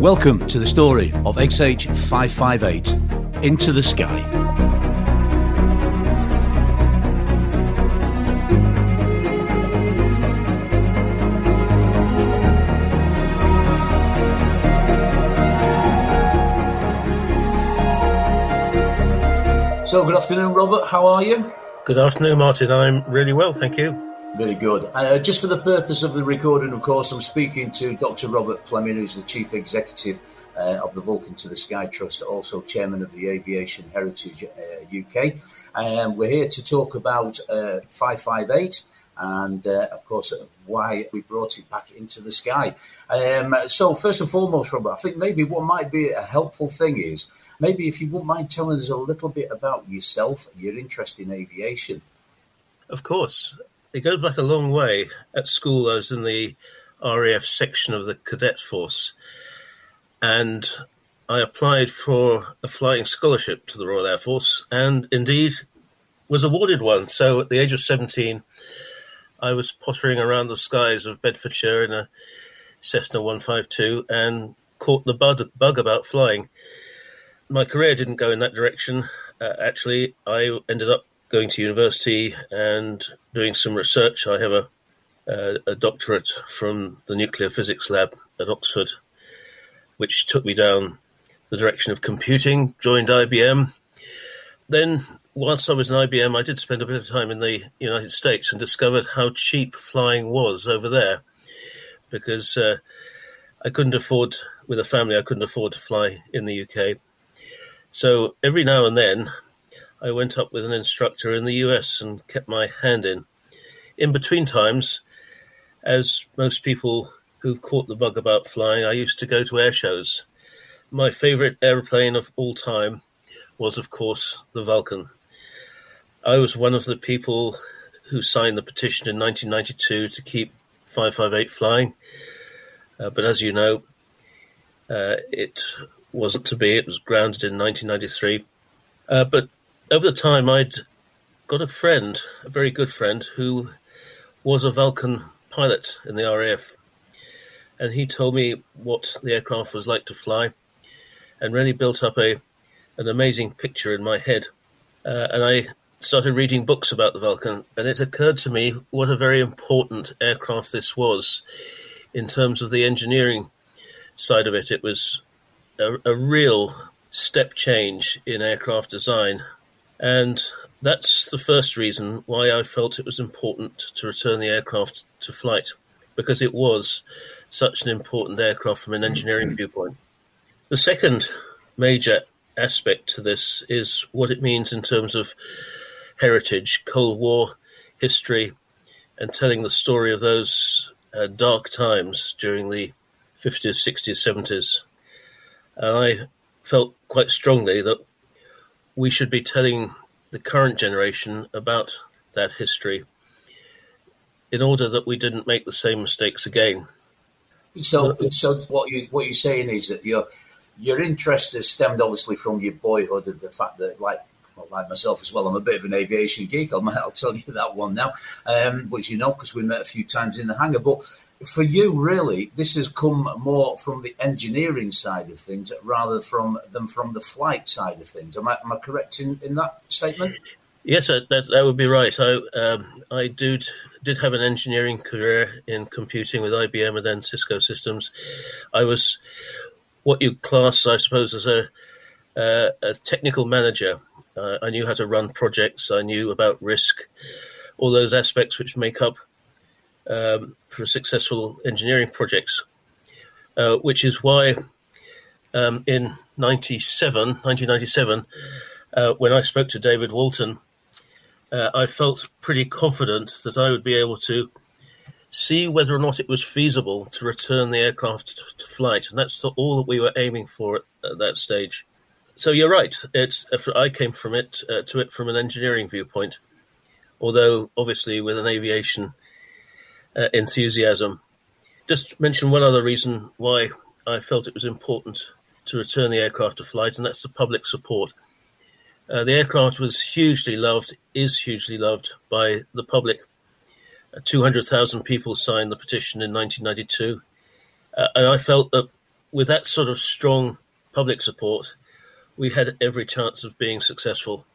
Welcome to the story of XH558 Into the Sky. So, good afternoon, Robert. How are you? Good afternoon, Martin. I'm really well, thank you. Very good. Uh, just for the purpose of the recording, of course, I'm speaking to Dr. Robert Fleming, who's the Chief Executive uh, of the Vulcan to the Sky Trust, also Chairman of the Aviation Heritage uh, UK. And we're here to talk about uh, 558 and, uh, of course, why we brought it back into the sky. Um, so, first and foremost, Robert, I think maybe what might be a helpful thing is maybe if you wouldn't mind telling us a little bit about yourself your interest in aviation. Of course. It goes back a long way. At school, I was in the RAF section of the cadet force, and I applied for a flying scholarship to the Royal Air Force, and indeed was awarded one. So at the age of 17, I was pottering around the skies of Bedfordshire in a Cessna 152 and caught the bug, bug about flying. My career didn't go in that direction. Uh, actually, I ended up going to university and doing some research. I have a, a doctorate from the nuclear physics lab at Oxford, which took me down the direction of computing, joined IBM. Then, whilst I was in IBM, I did spend a bit of time in the United States and discovered how cheap flying was over there because uh, I couldn't afford, with a family, I couldn't afford to fly in the UK. So every now and then, I went up with an instructor in the US and kept my hand in. In between times, as most people who've caught the bug about flying, I used to go to air shows. My favorite aeroplane of all time was, of course, the Vulcan. I was one of the people who signed the petition in 1992 to keep 558 flying. Uh, but as you know, uh, it wasn't to be. It was grounded in 1993. Uh, but over the time, I'd got a friend, a very good friend, who was a Vulcan pilot in the RAF. And he told me what the aircraft was like to fly and really built up a an amazing picture in my head. Uh, and I started reading books about the Vulcan, and it occurred to me what a very important aircraft this was in terms of the engineering side of it. It was a, a real step change in aircraft design and that's the first reason why I felt it was important to return the aircraft to flight, because it was such an important aircraft from an engineering viewpoint. The second major aspect to this is what it means in terms of heritage, Cold War history, and telling the story of those uh, dark times during the 50s, 60s, 70s. And I felt quite strongly that we should be telling the current generation about that history in order that we didn't make the same mistakes again. So, so what you what you're saying is that your your interest has stemmed obviously from your boyhood of the fact that, like well, like myself as well, I'm a bit of an aviation geek. I'll, I'll tell you that one now, um, which you know because we met a few times in the hangar. But for you, really, this has come more from the engineering side of things rather from than from the flight side of things. Am I, am I correct in, in that statement? Yes, that, that would be right. I um, I did did have an engineering career in computing with IBM and then Cisco Systems. I was what you class, I suppose, as a uh, a technical manager. Uh, I knew how to run projects. I knew about risk, all those aspects which make up um, for successful engineering projects, uh, which is why um, in 97, 1997, uh, when I spoke to David Walton, uh, I felt pretty confident that I would be able to see whether or not it was feasible to return the aircraft to flight, and that's all that we were aiming for at, at that stage. So you're right. It's I came from it uh, to it from an engineering viewpoint, although obviously with an aviation uh, enthusiasm. Just mention one other reason why I felt it was important to return the aircraft to flight, and that's the public support. Uh, the aircraft was hugely loved, is hugely loved by the public. Uh, 200,000 people signed the petition in 1992. Uh, and I felt that with that sort of strong public support, we had every chance of being successful.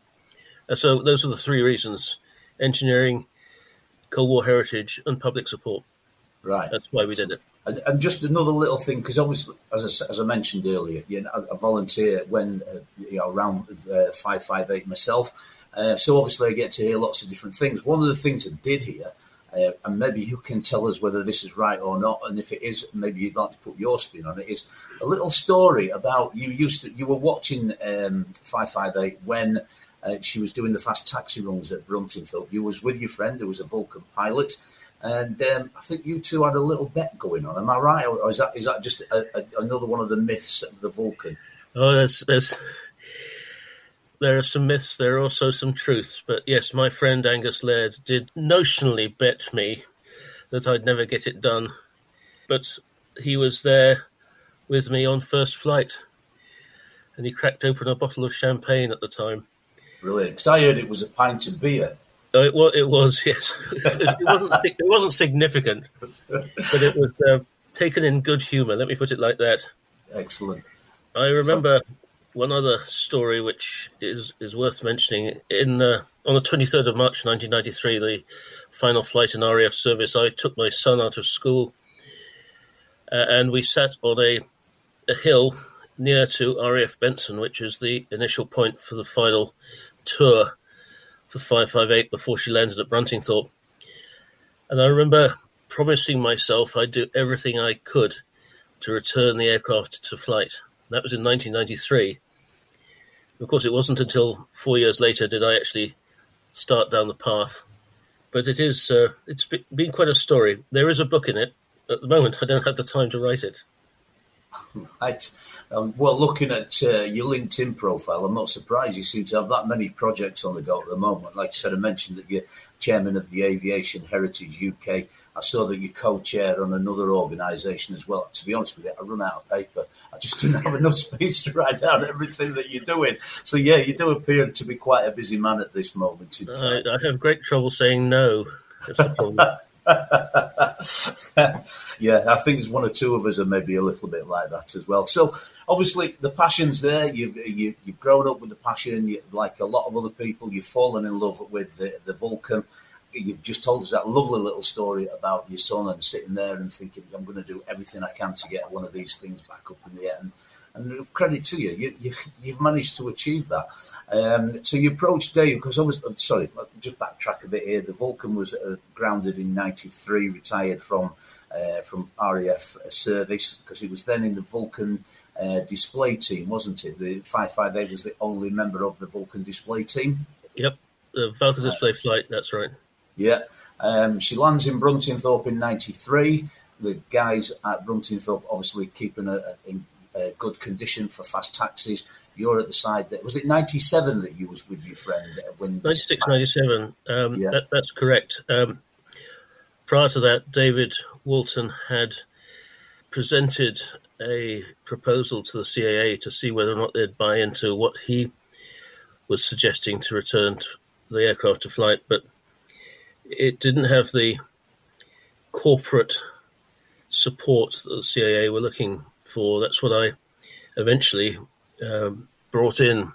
And so those are the three reasons: engineering, Cold War heritage, and public support. Right. That's why we did it. And, and just another little thing, because obviously, as I, as I mentioned earlier, you know, I, I volunteer when uh, you know around uh, five five eight myself. Uh, so obviously, I get to hear lots of different things. One of the things I did hear, uh, and maybe you can tell us whether this is right or not, and if it is, maybe you'd like to put your spin on it. Is a little story about you used to you were watching um, five five eight when. Uh, she was doing the fast taxi runs at Bruntingthorpe. You was with your friend who was a Vulcan pilot, and um, I think you two had a little bet going on. Am I right, or is that is that just a, a, another one of the myths of the Vulcan? Oh, there's, there's there are some myths. There are also some truths. But yes, my friend Angus Laird did notionally bet me that I'd never get it done, but he was there with me on first flight, and he cracked open a bottle of champagne at the time. Brilliant, because I heard it was a pint of beer. Oh, it was, it was yes. it, wasn't, it wasn't significant, but it was uh, taken in good humour. Let me put it like that. Excellent. I remember so, one other story which is, is worth mentioning. In uh, on the 23rd of March 1993, the final flight in RAF service, I took my son out of school, uh, and we sat on a a hill near to RAF Benson, which is the initial point for the final tour for 558 before she landed at Bruntingthorpe. And I remember promising myself I'd do everything I could to return the aircraft to flight. That was in 1993. Of course, it wasn't until four years later did I actually start down the path. But it is, uh, it's been quite a story. There is a book in it. At the moment, I don't have the time to write it. Right. Um, well, looking at uh, your LinkedIn profile, I'm not surprised you seem to have that many projects on the go at the moment. Like I said, I mentioned that you're chairman of the Aviation Heritage UK. I saw that you co-chair on another organisation as well. To be honest with you, I run out of paper. I just didn't have enough space to write down everything that you're doing. So yeah, you do appear to be quite a busy man at this moment in time. I, I have great trouble saying no. yeah, I think there's one or two of us are maybe a little bit like that as well. So obviously the passion's there. You've you, you've grown up with the passion. You, like a lot of other people, you've fallen in love with the, the Vulcan. You've just told us that lovely little story about your son and sitting there and thinking, I'm going to do everything I can to get one of these things back up in the air. And credit to you, you, you've, you've managed to achieve that. Um, so you approached Dave because I was sorry, just backtrack a bit here. The Vulcan was uh, grounded in '93, retired from uh, from RAF service because he was then in the Vulcan uh, display team, wasn't it? The 558 was the only member of the Vulcan display team. Yep, the Vulcan display flight. That's right. Yeah, um, she lands in Bruntingthorpe in '93. The guys at Bruntingthorpe obviously keeping her in good condition for fast taxis. You're at the side that was it 97 that you was with your friend when 96 97 um, yeah. that, that's correct. Um, prior to that david walton had presented a proposal to the caa to see whether or not they'd buy into what he was suggesting to return the aircraft to flight but it didn't have the corporate support that the caa were looking for. That's what i eventually um, brought in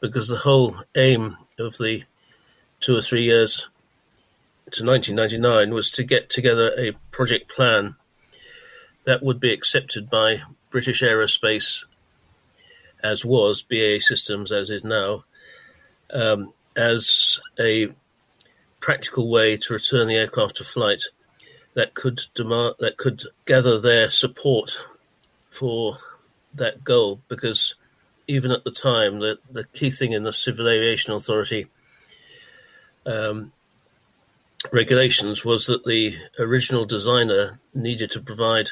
because the whole aim of the two or three years to 1999 was to get together a project plan that would be accepted by British Aerospace, as was BAE Systems, as is now, um, as a practical way to return the aircraft to flight that could demand that could gather their support for that goal because even at the time, the, the key thing in the Civil Aviation Authority um, regulations was that the original designer needed to provide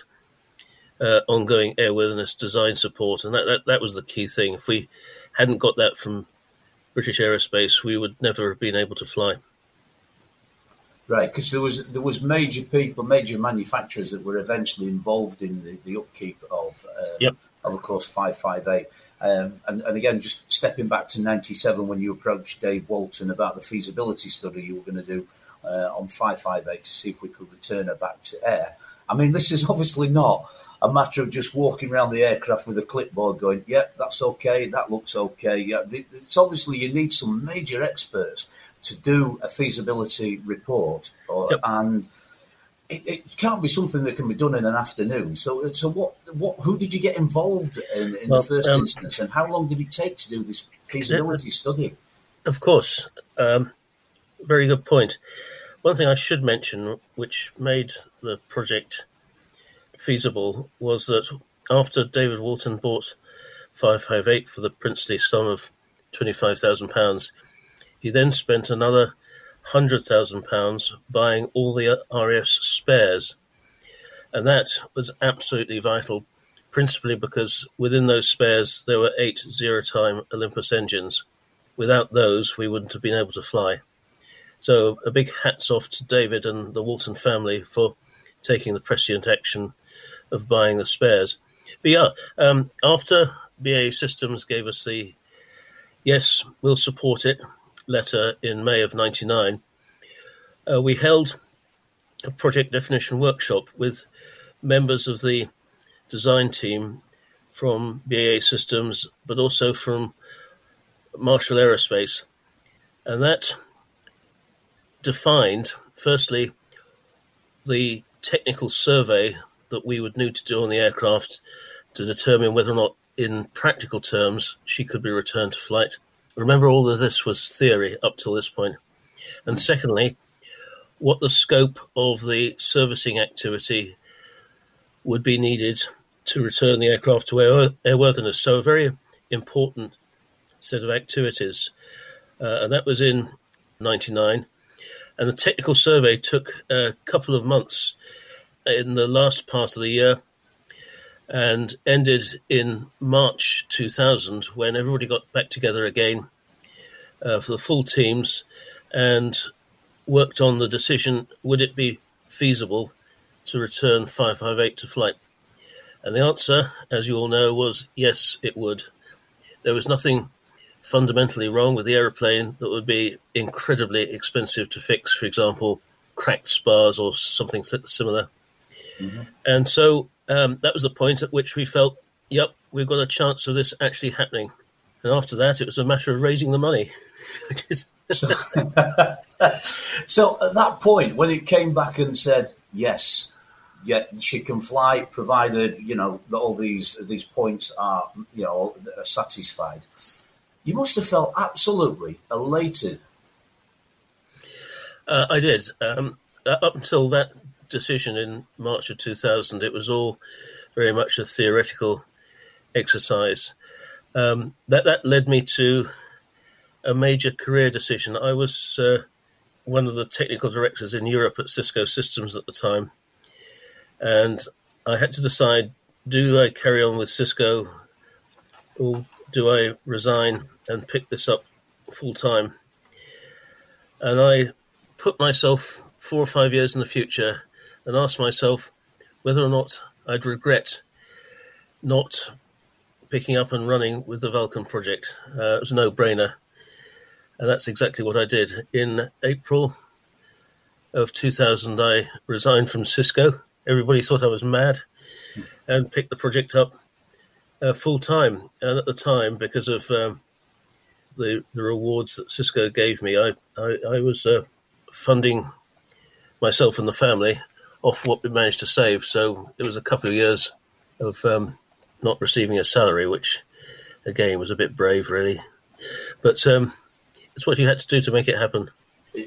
uh, ongoing airworthiness design support, and that, that, that was the key thing. If we hadn't got that from British Aerospace, we would never have been able to fly. Right, because there was there was major people, major manufacturers that were eventually involved in the, the upkeep of um, yep. of, course, five five eight. Um, and, and, again, just stepping back to 97 when you approached Dave Walton about the feasibility study you were going to do uh, on 558 to see if we could return her back to air. I mean, this is obviously not a matter of just walking around the aircraft with a clipboard going, yep, that's okay, that looks okay. Yeah, it's obviously you need some major experts to do a feasibility report, or, yep. and it, it, can't be something that can be done in an afternoon. So, so what, what, who did you get involved in, in well, the first um, instance, and how long did it take to do this feasibility study? Of course, um, very good point. One thing I should mention, which made the project feasible, was that after David Walton bought 558 for the princely sum of £25,000, he then spent another £100,000 buying all the RAF's spares. And that was absolutely vital, principally because within those spares there were eight zero time Olympus engines. Without those, we wouldn't have been able to fly. So a big hats off to David and the Walton family for taking the prescient action of buying the spares. But yeah, um, after BAE Systems gave us the yes, we'll support it letter in May of 99, uh, we held a project definition workshop with members of the design team from BAE Systems, but also from Marshall Aerospace. And that defined, firstly, the technical survey that we would need to do on the aircraft to determine whether or not, in practical terms, she could be returned to flight. Remember, all of this was theory up till this point. And secondly, what the scope of the servicing activity would be needed to return the aircraft to air, airworthiness. So, a very important set of activities. Uh, and that was in 99. And the technical survey took a couple of months in the last part of the year and ended in March 2000 when everybody got back together again uh, for the full teams and worked on the decision would it be feasible to return 558 to flight? And the answer, as you all know, was yes, it would. There was nothing fundamentally wrong with the aeroplane that would be incredibly expensive to fix, for example, cracked spars or something similar. Mm-hmm. And so um, that was the point at which we felt, yep, we've got a chance of this actually happening. And after that, it was a matter of raising the money. so, so at that point, when it came back and said, yes, yeah, she can fly, provided you know all these these points are you know are satisfied. You must have felt absolutely elated. Uh, I did. Um, up until that decision in March of 2000, it was all very much a theoretical exercise. Um, that that led me to a major career decision. I was uh, one of the technical directors in Europe at Cisco Systems at the time, and I had to decide: do I carry on with Cisco, or do I resign and pick this up full time? And I put myself four or five years in the future and asked myself whether or not I'd regret not picking up and running with the Vulcan project. Uh, it was a no-brainer, and that's exactly what I did. In April of 2000, I resigned from Cisco. Everybody thought I was mad, and picked the project up uh, full time. And at the time, because of um, the the rewards that Cisco gave me, I I, I was uh, funding myself and the family off what we managed to save. So it was a couple of years of um, not receiving a salary, which again was a bit brave, really. But um, it's what you had to do to make it happen.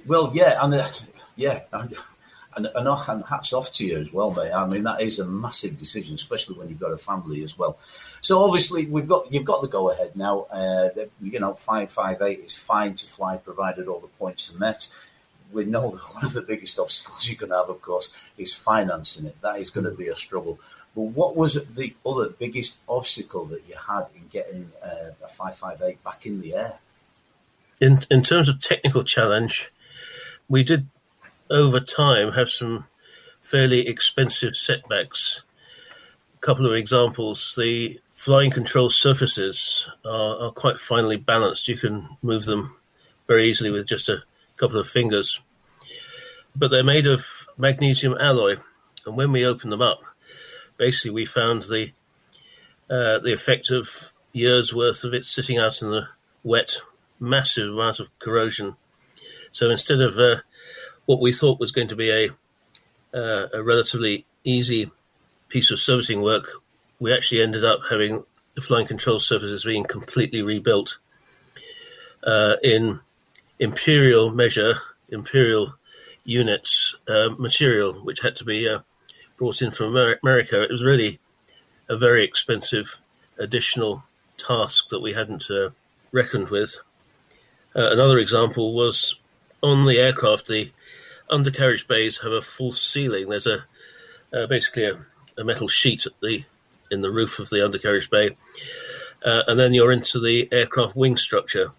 Well, yeah, and uh, yeah, and, and, and, hats off to you as well, mate. I mean, that is a massive decision, especially when you've got a family as well. So obviously, we've got you've got the go ahead now. Uh, you know, five five eight is fine to fly, provided all the points are met we know that one of the biggest obstacles going to have, of course, is financing it. That is going to be a struggle. But what was the other biggest obstacle that you had in getting uh, a 558 back in the air? In, in terms of technical challenge, we did over time have some fairly expensive setbacks. A couple of examples the flying control surfaces are, are quite finely balanced. You can move them very easily with just a couple of fingers. But they're made of magnesium alloy, and when we open them up, basically we found the uh, the effect of years worth of it sitting out in the wet, massive amount of corrosion. So instead of uh, what we thought was going to be a uh, a relatively easy piece of servicing work, we actually ended up having the flying control surfaces being completely rebuilt uh, in imperial measure, imperial units uh, material, which had to be uh, brought in from America. It was really a very expensive additional task that we hadn't uh, reckoned with. Uh, another example was on the aircraft, the undercarriage bays have a false ceiling. There's a uh, basically a, a, metal sheet at the in the roof of the undercarriage bay, uh, and then you're into the aircraft wing structure.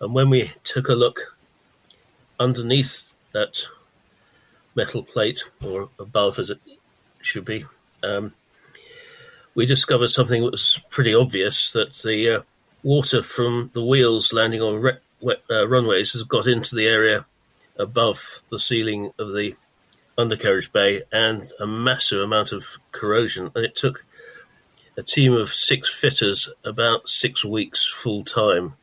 And when we took a look underneath that metal plate, or above as it should be, um, we discovered something that was pretty obvious that the uh, water from the wheels landing on re- wet, uh, runways has got into the area above the ceiling of the undercarriage bay and a massive amount of corrosion. And it took a team of six fitters about six weeks full time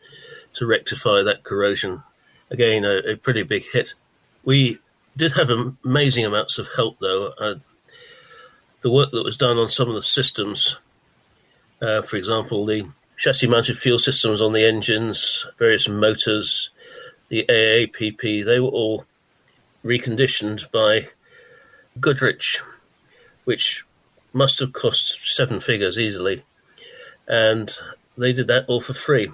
to rectify that corrosion. Again, a, a pretty big hit. We did have amazing amounts of help, though. Uh, the work that was done on some of the systems, uh, for example, the chassis mounted fuel systems on the engines, various motors, the AAPP, they were all reconditioned by Goodrich, which must have cost seven figures easily. And they did that all for free.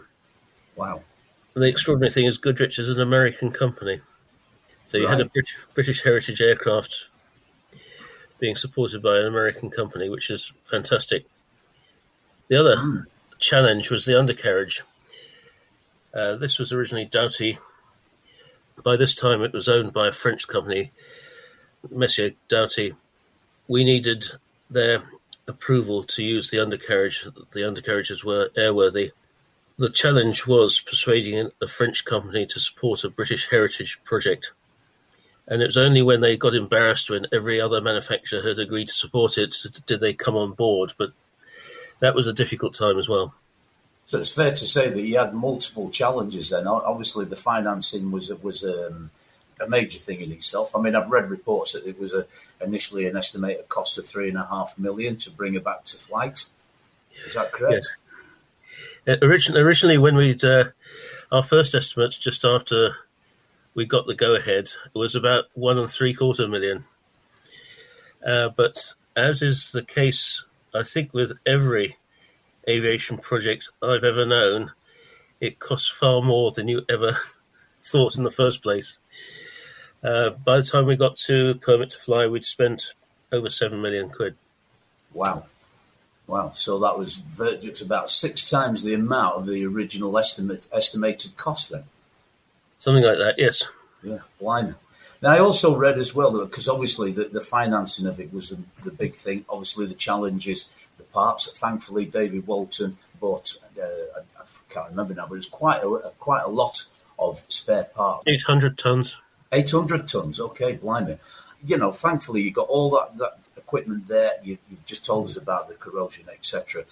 Wow. The extraordinary thing is, Goodrich is an American company. So you right. had a British, British Heritage aircraft being supported by an American company, which is fantastic. The other mm. challenge was the undercarriage. Uh, this was originally Dowty. By this time, it was owned by a French company, Messier Dowty. We needed their approval to use the undercarriage. The undercarriages were airworthy. The challenge was persuading a French company to support a British heritage project. And it was only when they got embarrassed when every other manufacturer had agreed to support it did they come on board. But that was a difficult time as well. So it's fair to say that you had multiple challenges then. Obviously, the financing was was um, a major thing in itself. I mean, I've read reports that it was a, initially an estimated cost of three and a half million to bring it back to flight. Is that correct? Uh, originally, originally, when we'd uh, our first estimates just after we got the go ahead, was about one and three quarter million. Uh, but as is the case, I think with every aviation project I've ever known, it costs far more than you ever thought in the first place. Uh, by the time we got to permit to fly, we'd spent over seven million quid. Wow. Wow. So that was just about six times the amount of the original estimate estimated cost then. Something like that, yes. Yeah, blimey. Now, I also read as well, because obviously the, the financing of it was the, the, big thing. Obviously, the challenges, the parts. Thankfully, David Walton bought, uh, I, can't remember now, but it's quite a, quite a lot of spare parts. 800 tons. 800 tons, okay, blimey. You know, thankfully, you got all that, that equipment there. You, have just told us about the corrosion, etc.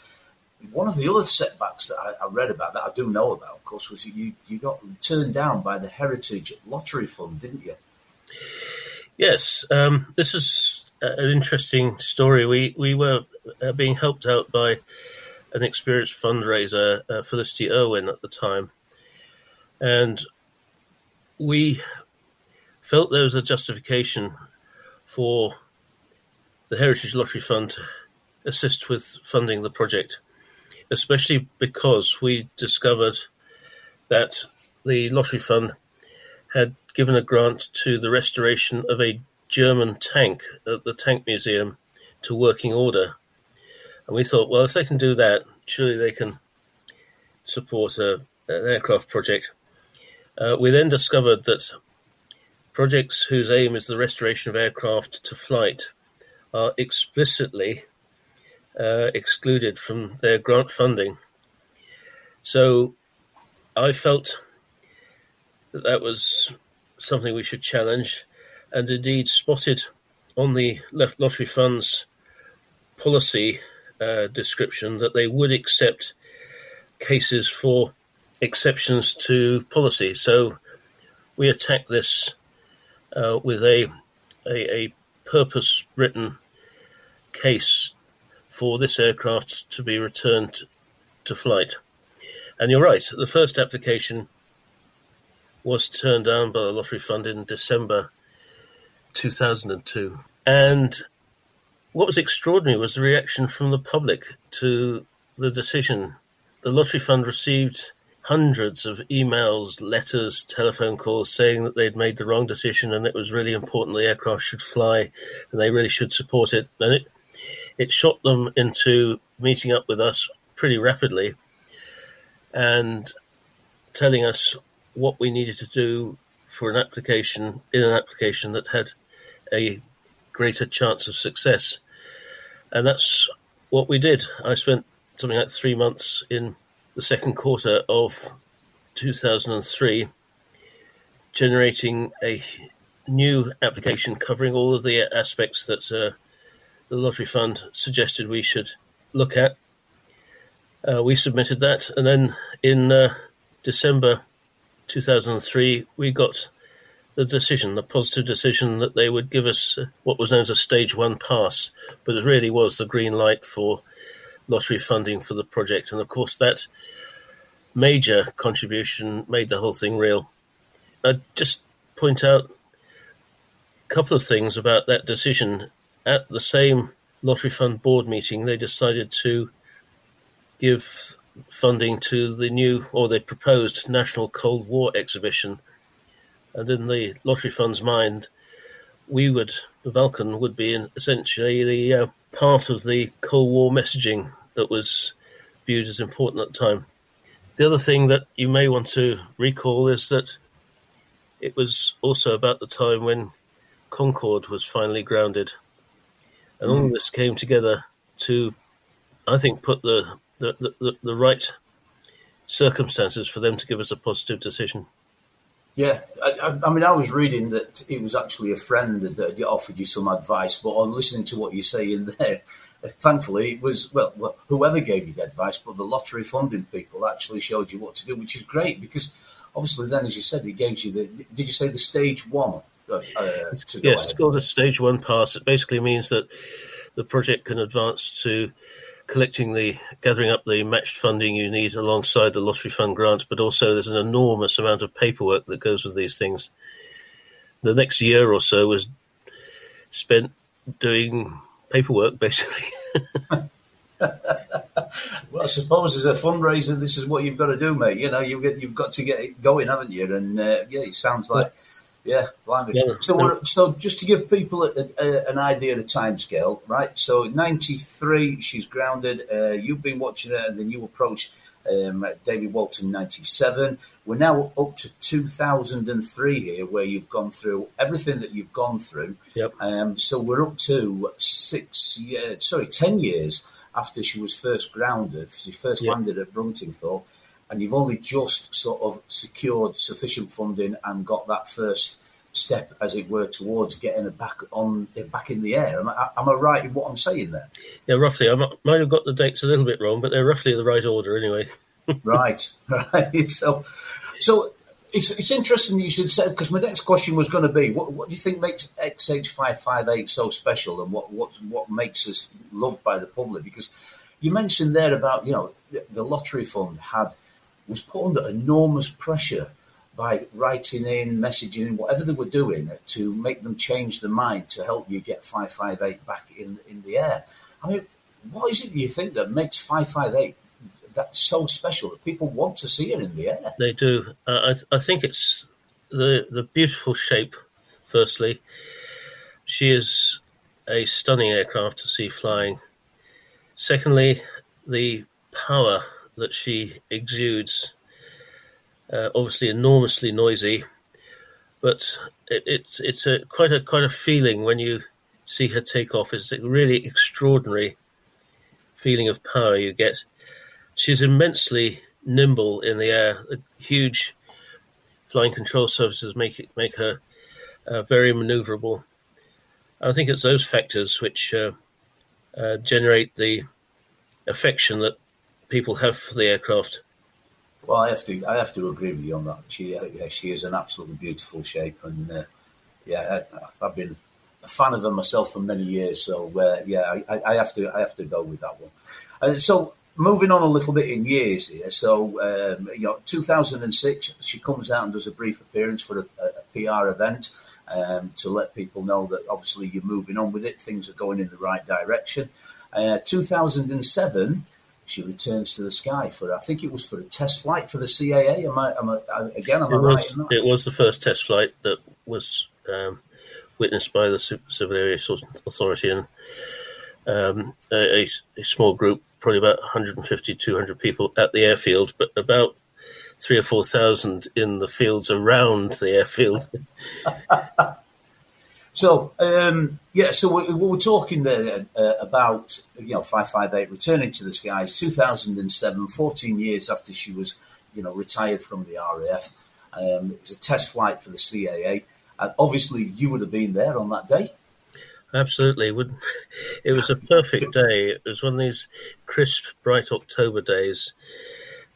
One of the other setbacks that I, I, read about, that I do know about, of course, was you, you got turned down by the Heritage Lottery Fund, didn't you? Yes, um, this is an interesting story. We we were uh, being helped out by an experienced fundraiser, uh, Felicity Irwin, at the time, and we felt there was a justification for the Heritage Lottery Fund to assist with funding the project especially because we discovered that the lottery fund had given a grant to the restoration of a German tank at the Tank Museum to working order. And we thought, well, if they can do that, surely they can support a, an aircraft project. Uh, we then discovered that projects whose aim is the restoration of aircraft to flight are explicitly uh, excluded from their grant funding. So I felt that that was something we should challenge, and indeed spotted on the lottery fund's policy uh, description that they would accept cases for exceptions to policy. So we attack this uh, with a, a, a purpose written case for this aircraft to be returned to flight. And you're right, the first application was turned down by the Lottery Fund in December 2002. And what was extraordinary was the reaction from the public to the decision. The Lottery Fund received hundreds of emails, letters, telephone calls saying that they'd made the wrong decision and it was really important the aircraft should fly and they really should support it. And it, it shot them into meeting up with us pretty rapidly and telling us what we needed to do for an application in an application that had a greater chance of success. And that's what we did. I spent something like three months in the second quarter of 2003 generating a new application covering all of the aspects that uh, the Lottery Fund suggested we should look at. Uh, we submitted that, and then in uh, December 2003, we got the decision, the positive decision that they would give us uh, what was known as a stage one pass, but it really was the green light for lottery funding for the project. And of course, that major contribution made the whole thing real. I'd just point out a couple of things about that decision. At the same lottery fund board meeting, they decided to give funding to the new or the proposed National Cold War exhibition. And in the lottery fund's mind, we would, Vulcan would be essentially the uh, part of the Cold War messaging that was viewed as important at the time. The other thing that you may want to recall is that it was also about the time when Concorde was finally grounded. And all of hmm. this came together to, I think, put the the, the, the right circumstances for them to give us a positive decision. Yeah, I, I, mean, I was reading that it was actually a friend that offered you some advice, but on listening to what you're saying there, thankfully it was well, well, whoever gave you the advice, but the lottery funding people actually showed you what to do, which is great because obviously then, as you said, it gave you the. Did you say the stage one? Uh, yes, it's called a stage one pass. It basically means that the project can advance to collecting the gathering up the matched funding you need alongside the lottery fund grant, but also there's an enormous amount of paperwork that goes with these things. The next year or so was spent doing paperwork, basically. well, I suppose as a fundraiser, this is what you've got to do, mate. You know, you've got, you've got to get it going, haven't you? And uh, yeah, it sounds like. Yeah blimey. Yeah. So, so just to give people a, a, an idea of the timescale, right? So, '93, she's grounded. Uh, you've been watching her, and then you approach um, David Walton, '97. We're now up to 2003 here, where you've gone through everything that you've gone through. Yep. Um, so we're up to six years, sorry, ten years after she was first grounded. She first yep. landed at Bruntingthorpe and you've only just sort of secured sufficient funding and got that first step, as it were, towards getting it back on back in the air. Am I, am I right in what I'm saying there? Yeah, roughly. I might have got the dates a little bit wrong, but they're roughly the right order anyway. right, right. So, so it's, it's interesting that you should say because my next question was going to be what, what do you think makes XH558 so special and what, what what makes us loved by the public because you mentioned there about you know the, the lottery fund had was put under enormous pressure by writing in, messaging, whatever they were doing to make them change their mind to help you get 558 back in, in the air. I mean, what is it you think that makes 558 that so special that people want to see it in the air? They do. Uh, I, th- I think it's the, the beautiful shape, firstly. She is a stunning aircraft to see flying. Secondly, the power that she exudes. Uh, obviously, enormously noisy, but it, it's it's a quite a quite a feeling when you see her take off. It's a really extraordinary feeling of power you get. She's immensely nimble in the air. The huge flying control surfaces make it make her uh, very manoeuvrable. I think it's those factors which uh, uh, generate the affection that people have for the aircraft. Well, I have to I have to agree with you on that. She uh, yeah, she is an absolutely beautiful shape, and uh, yeah, I, have been a fan of her myself for many years. So uh, yeah, I, I, have to I have to go with that one. And so moving on a little bit in years here. So um, you know, 2006, she comes out and does a brief appearance for a, a PR event. Um, to let people know that obviously you're moving on with it, things are going in the right direction. Uh, 2007, she returns to the sky for I think it was for a test flight for the CAA. Am I, am I again? Am it I was, right? It was the first test flight that was um, witnessed by the Civil Aviation Authority and um, a, a, small group, probably about 150, 200 people at the airfield, but about three or four thousand in the fields around the airfield. So um, yeah, so we, we, were talking there uh, about you know five five eight returning to the skies, 2007, 14 years after she was you know retired from the RAF. Um, it was a test flight for the CAA. And obviously, you would have been there on that day. Absolutely, would. it was a perfect day. It was one of these crisp, bright October days.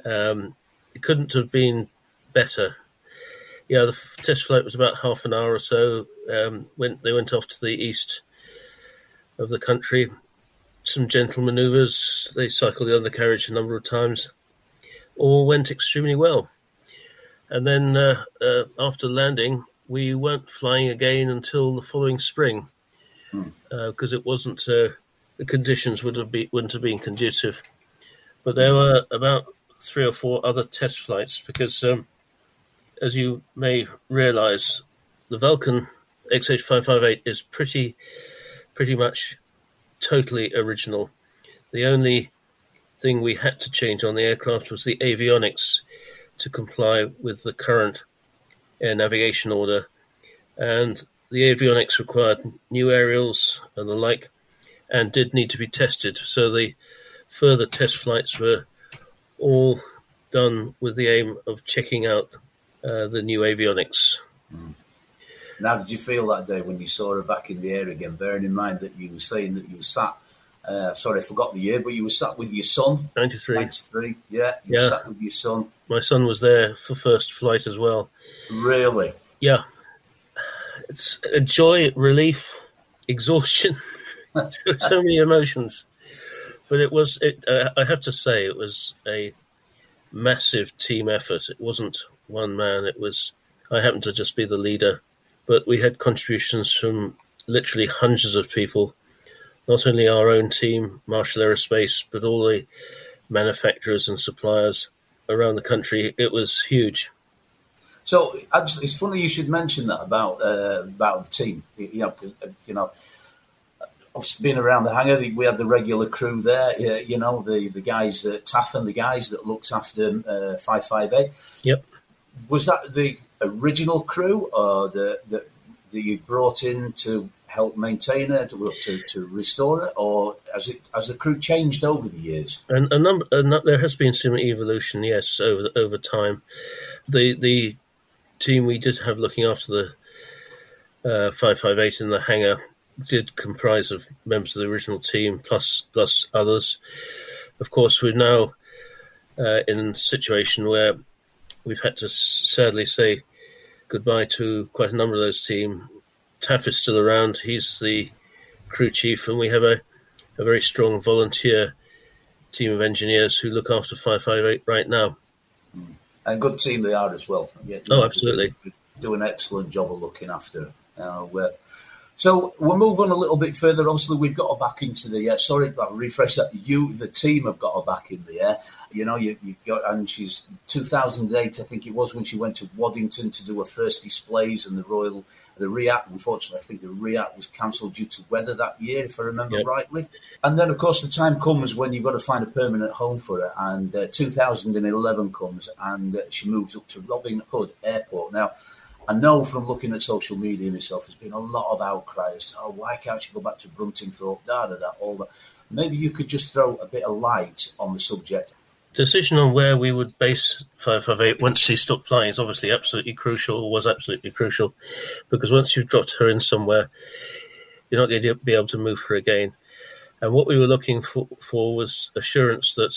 Um, it couldn't have been better yeah, the test flight was about half an hour or so. Um, went they went off to the east of the country. Some gentle manoeuvres. They cycled the undercarriage a number of times. All went extremely well. And then uh, uh, after landing, we weren't flying again until the following spring because hmm. uh, it wasn't uh, the conditions would have be, wouldn't have been conducive. But there were about three or four other test flights because um, as you may realize, the Vulcan XH558 is pretty, pretty much totally original. The only thing we had to change on the aircraft was the avionics to comply with the current air navigation order. And the avionics required new aerials and the like, and did need to be tested. So the further test flights were all done with the aim of checking out uh, the new avionics. Mm. Now, did you feel that day when you saw her back in the air again? Bearing in mind that you were saying that you sat. Uh, sorry, I forgot the year, but you were sat with your son. Ninety three. Ninety three. Yeah, you yeah. sat with your son. My son was there for first flight as well. Really? Yeah. It's a joy, relief, exhaustion. so many emotions. But it was. It. Uh, I have to say, it was a massive team effort. It wasn't one man. It was I happened to just be the leader, but we had contributions from literally hundreds of people, not only our own team, Marshall Aerospace, but all the manufacturers and suppliers around the country. It was huge. So actually, it's funny you should mention that about uh, about the team. You know, because uh, you know, I've been around the hangar. We had the regular crew there. You know, the the guys at Taff and the guys that looks after uh, five five eight. Yep was that the original crew or the, that you brought in to help maintain it, to, to restore it, or has it has the crew changed over the years? And a number, a, there has been some evolution, yes, over over time. The the team we did have looking after the uh, five five eight in the hangar did comprise of members of the original team plus plus others. Of course, we're now uh, in a situation where we've had to sadly say goodbye to quite a number of those team. Taff is still around. He's the crew chief, and we have a, a very strong volunteer team of engineers who look after 558 right now. And good team they are as well. Yeah, oh, absolutely. Do, do, an excellent job of looking after. Uh, so we'll move on a little bit further. Obviously, we've got her back into the air. Sorry, I'll refresh that. You, the team, have got her back in the air. You know, you, you got, and she's 2008, I think it was, when she went to Waddington to do her first displays, and the Royal, the RIAT. Unfortunately, I think the RIAT was cancelled due to weather that year, if I remember yep. rightly. And then, of course, the time comes when you've got to find a permanent home for her. And uh, 2011 comes, and uh, she moves up to Robin Hood Airport. Now I know from looking at social media myself, there's been a lot of to, oh, why can't she go back to Bruntingthorpe, da da da, all that. Maybe you could just throw a bit of light on the subject. Decision on where we would base 558 once she stopped flying is obviously absolutely crucial, was absolutely crucial, because once you've dropped her in somewhere, you're not going to be able to move her again. And what we were looking for, for was assurance that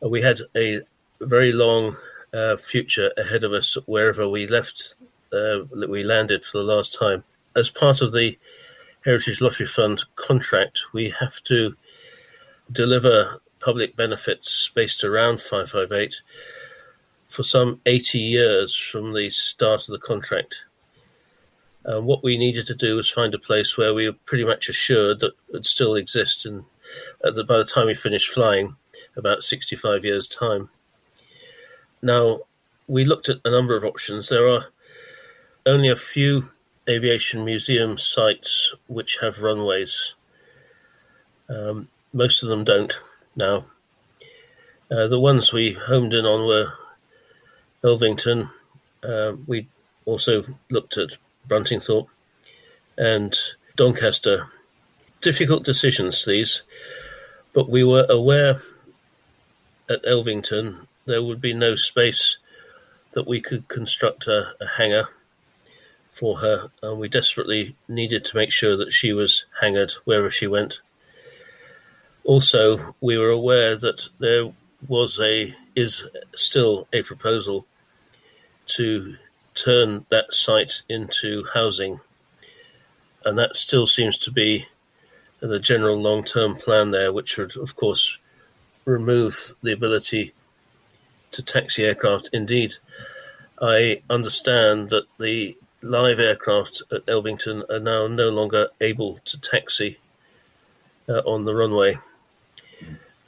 we had a very long uh, future ahead of us wherever we left, uh, we landed for the last time. As part of the Heritage Lottery Fund contract, we have to deliver public benefits based around 558 for some 80 years from the start of the contract. Uh, what we needed to do was find a place where we were pretty much assured that it still exist and that by the time we finished flying, about 65 years' time. Now, we looked at a number of options. There are only a few aviation museum sites which have runways. Um, most of them don't now. Uh, the ones we homed in on were Elvington. Uh, we also looked at Bruntingthorpe and Doncaster. Difficult decisions, these, but we were aware at Elvington there would be no space that we could construct a, a hangar for her, and we desperately needed to make sure that she was hangared wherever she went. Also, we were aware that there was a is still a proposal to turn that site into housing, and that still seems to be the general long-term plan there, which would, of course, remove the ability to taxi aircraft. Indeed, I understand that the live aircraft at Elvington are now no longer able to taxi uh, on the runway.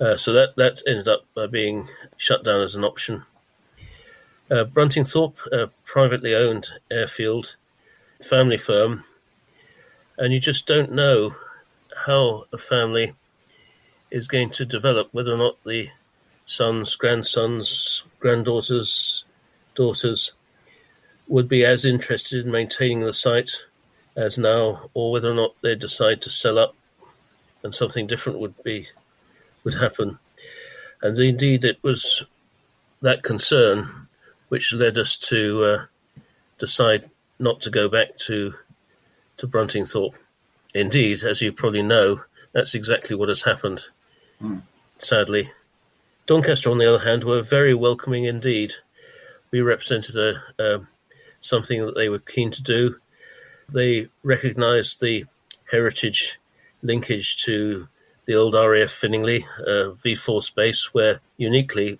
Uh, so that, that ended up being shut down as an option. Uh, Bruntingthorpe, a privately owned airfield, family firm, and you just don't know how a family is going to develop, whether or not the sons, grandsons, granddaughters, daughters would be as interested in maintaining the site as now, or whether or not they decide to sell up and something different would be would happen. And indeed, it was that concern which led us to uh, decide not to go back to to Bruntingthorpe. Indeed, as you probably know, that's exactly what has happened. Mm. Sadly, Doncaster, on the other hand, were very welcoming indeed. We represented a, uh, something that they were keen to do. They recognised the heritage linkage to the old RAF Finningley uh, V Force base, where uniquely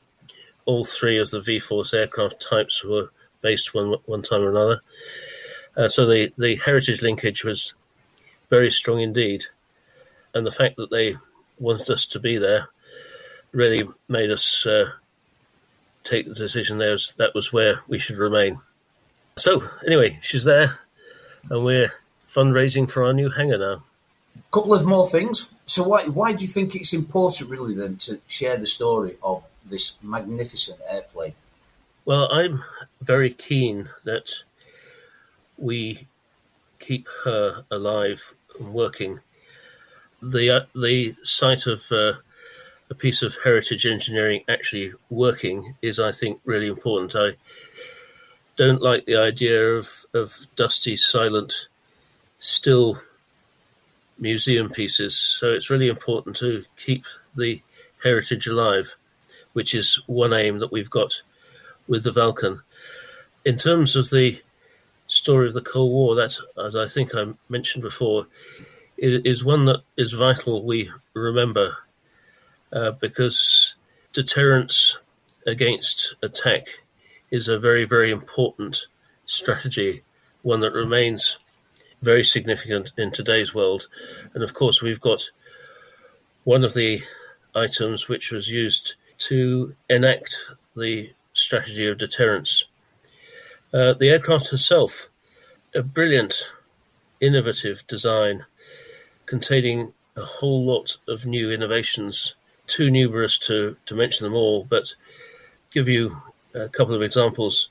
all three of the V Force aircraft types were based one one time or another. Uh, so the, the heritage linkage was very strong indeed, and the fact that they wanted us to be there really made us uh, take the decision there was, that was where we should remain. So anyway, she's there, and we're fundraising for our new hangar now A couple of more things. So why why do you think it's important, really, then, to share the story of this magnificent airplane? Well, I'm very keen that we keep her alive and working. The uh, the sight of uh, a piece of heritage engineering actually working is, I think, really important. I don't like the idea of of dusty, silent, still museum pieces. So it's really important to keep the heritage alive, which is one aim that we've got with the Vulcan. In terms of the story of the Cold War, that, as I think I mentioned before, is one that is vital we remember uh, because deterrence against attack is a very, very important strategy, one that remains very significant in today's world. And of course, we've got one of the items which was used to enact the strategy of deterrence. Uh, the aircraft herself, a brilliant, innovative design containing a whole lot of new innovations, too numerous to, to mention them all, but give you a couple of examples.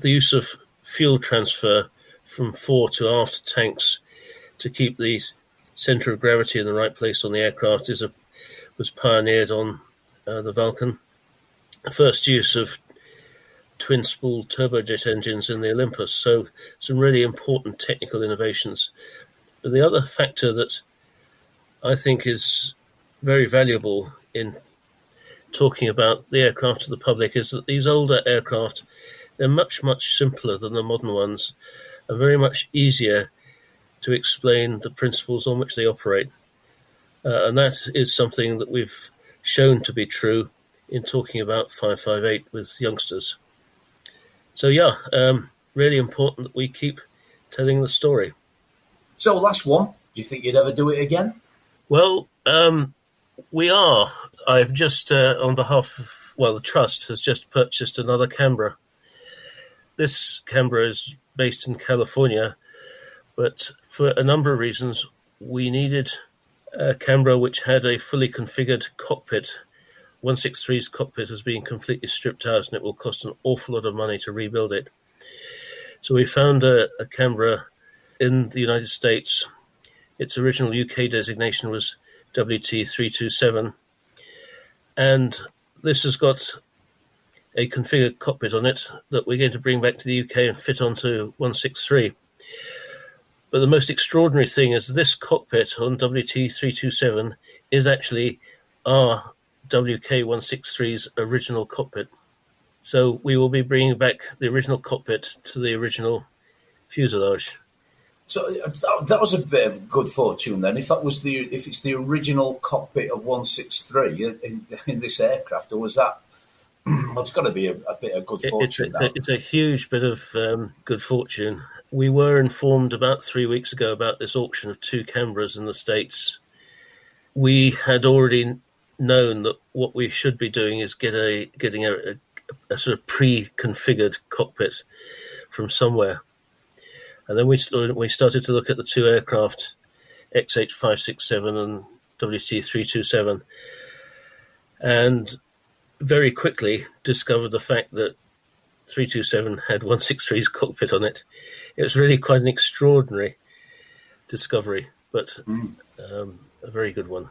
The use of fuel transfer from fore to aft tanks to keep the center of gravity in the right place on the aircraft is a, was pioneered on uh, the Vulcan. The first use of twin spool turbojet engines in the Olympus. So some really important technical innovations. But the other factor that I think is very valuable in talking about the aircraft to the public is that these older aircraft they're much much simpler than the modern ones and very much easier to explain the principles on which they operate. Uh, and that is something that we've shown to be true in talking about 558 with youngsters. So yeah um, really important that we keep telling the story. So last one. Do you think you'd ever do it again? Well um, we are I've just, uh, on behalf of, well, the Trust has just purchased another Canberra. This Canberra is based in California, but for a number of reasons, we needed a Canberra which had a fully configured cockpit. 163's cockpit has been completely stripped out and it will cost an awful lot of money to rebuild it. So we found a, a Canberra in the United States. Its original UK designation was WT327 and this has got a configured cockpit on it that we're going to bring back to the UK and fit onto 163. But the most extraordinary thing is this cockpit on WT327 is actually our WK163's original cockpit. So we will be bringing back the original cockpit to the original fuselage. So uh, that, that, was a bit of good fortune then. If that was the if it's the original cockpit of 163 in, in this aircraft, or was that? well, it's got to be a, a bit of good fortune. It's a, it's a huge bit of um, good fortune. We were informed about three weeks ago about this auction of two Canberras in the states. We had already known that what we should be doing is get a getting a, a, a sort of pre-configured cockpit from somewhere and then we started, we started to look at the two aircraft, XH567 and WT327, and very quickly discovered the fact that 327 had 163's cockpit on it. It was really quite an extraordinary discovery, but mm. um, a very good one.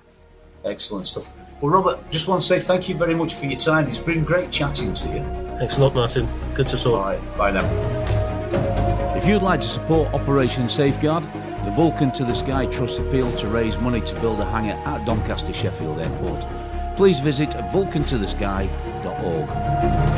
Excellent stuff. Well, Robert, just want to say thank you very much for your time. It's been great chatting to you. Thanks a lot, Martin. Good to talk. All right, bye now. If you'd like to support Operation Safeguard, the Vulcan to the Sky Trust appeal to raise money to build a hangar at Doncaster Sheffield Airport, please visit vulcantothesky.org.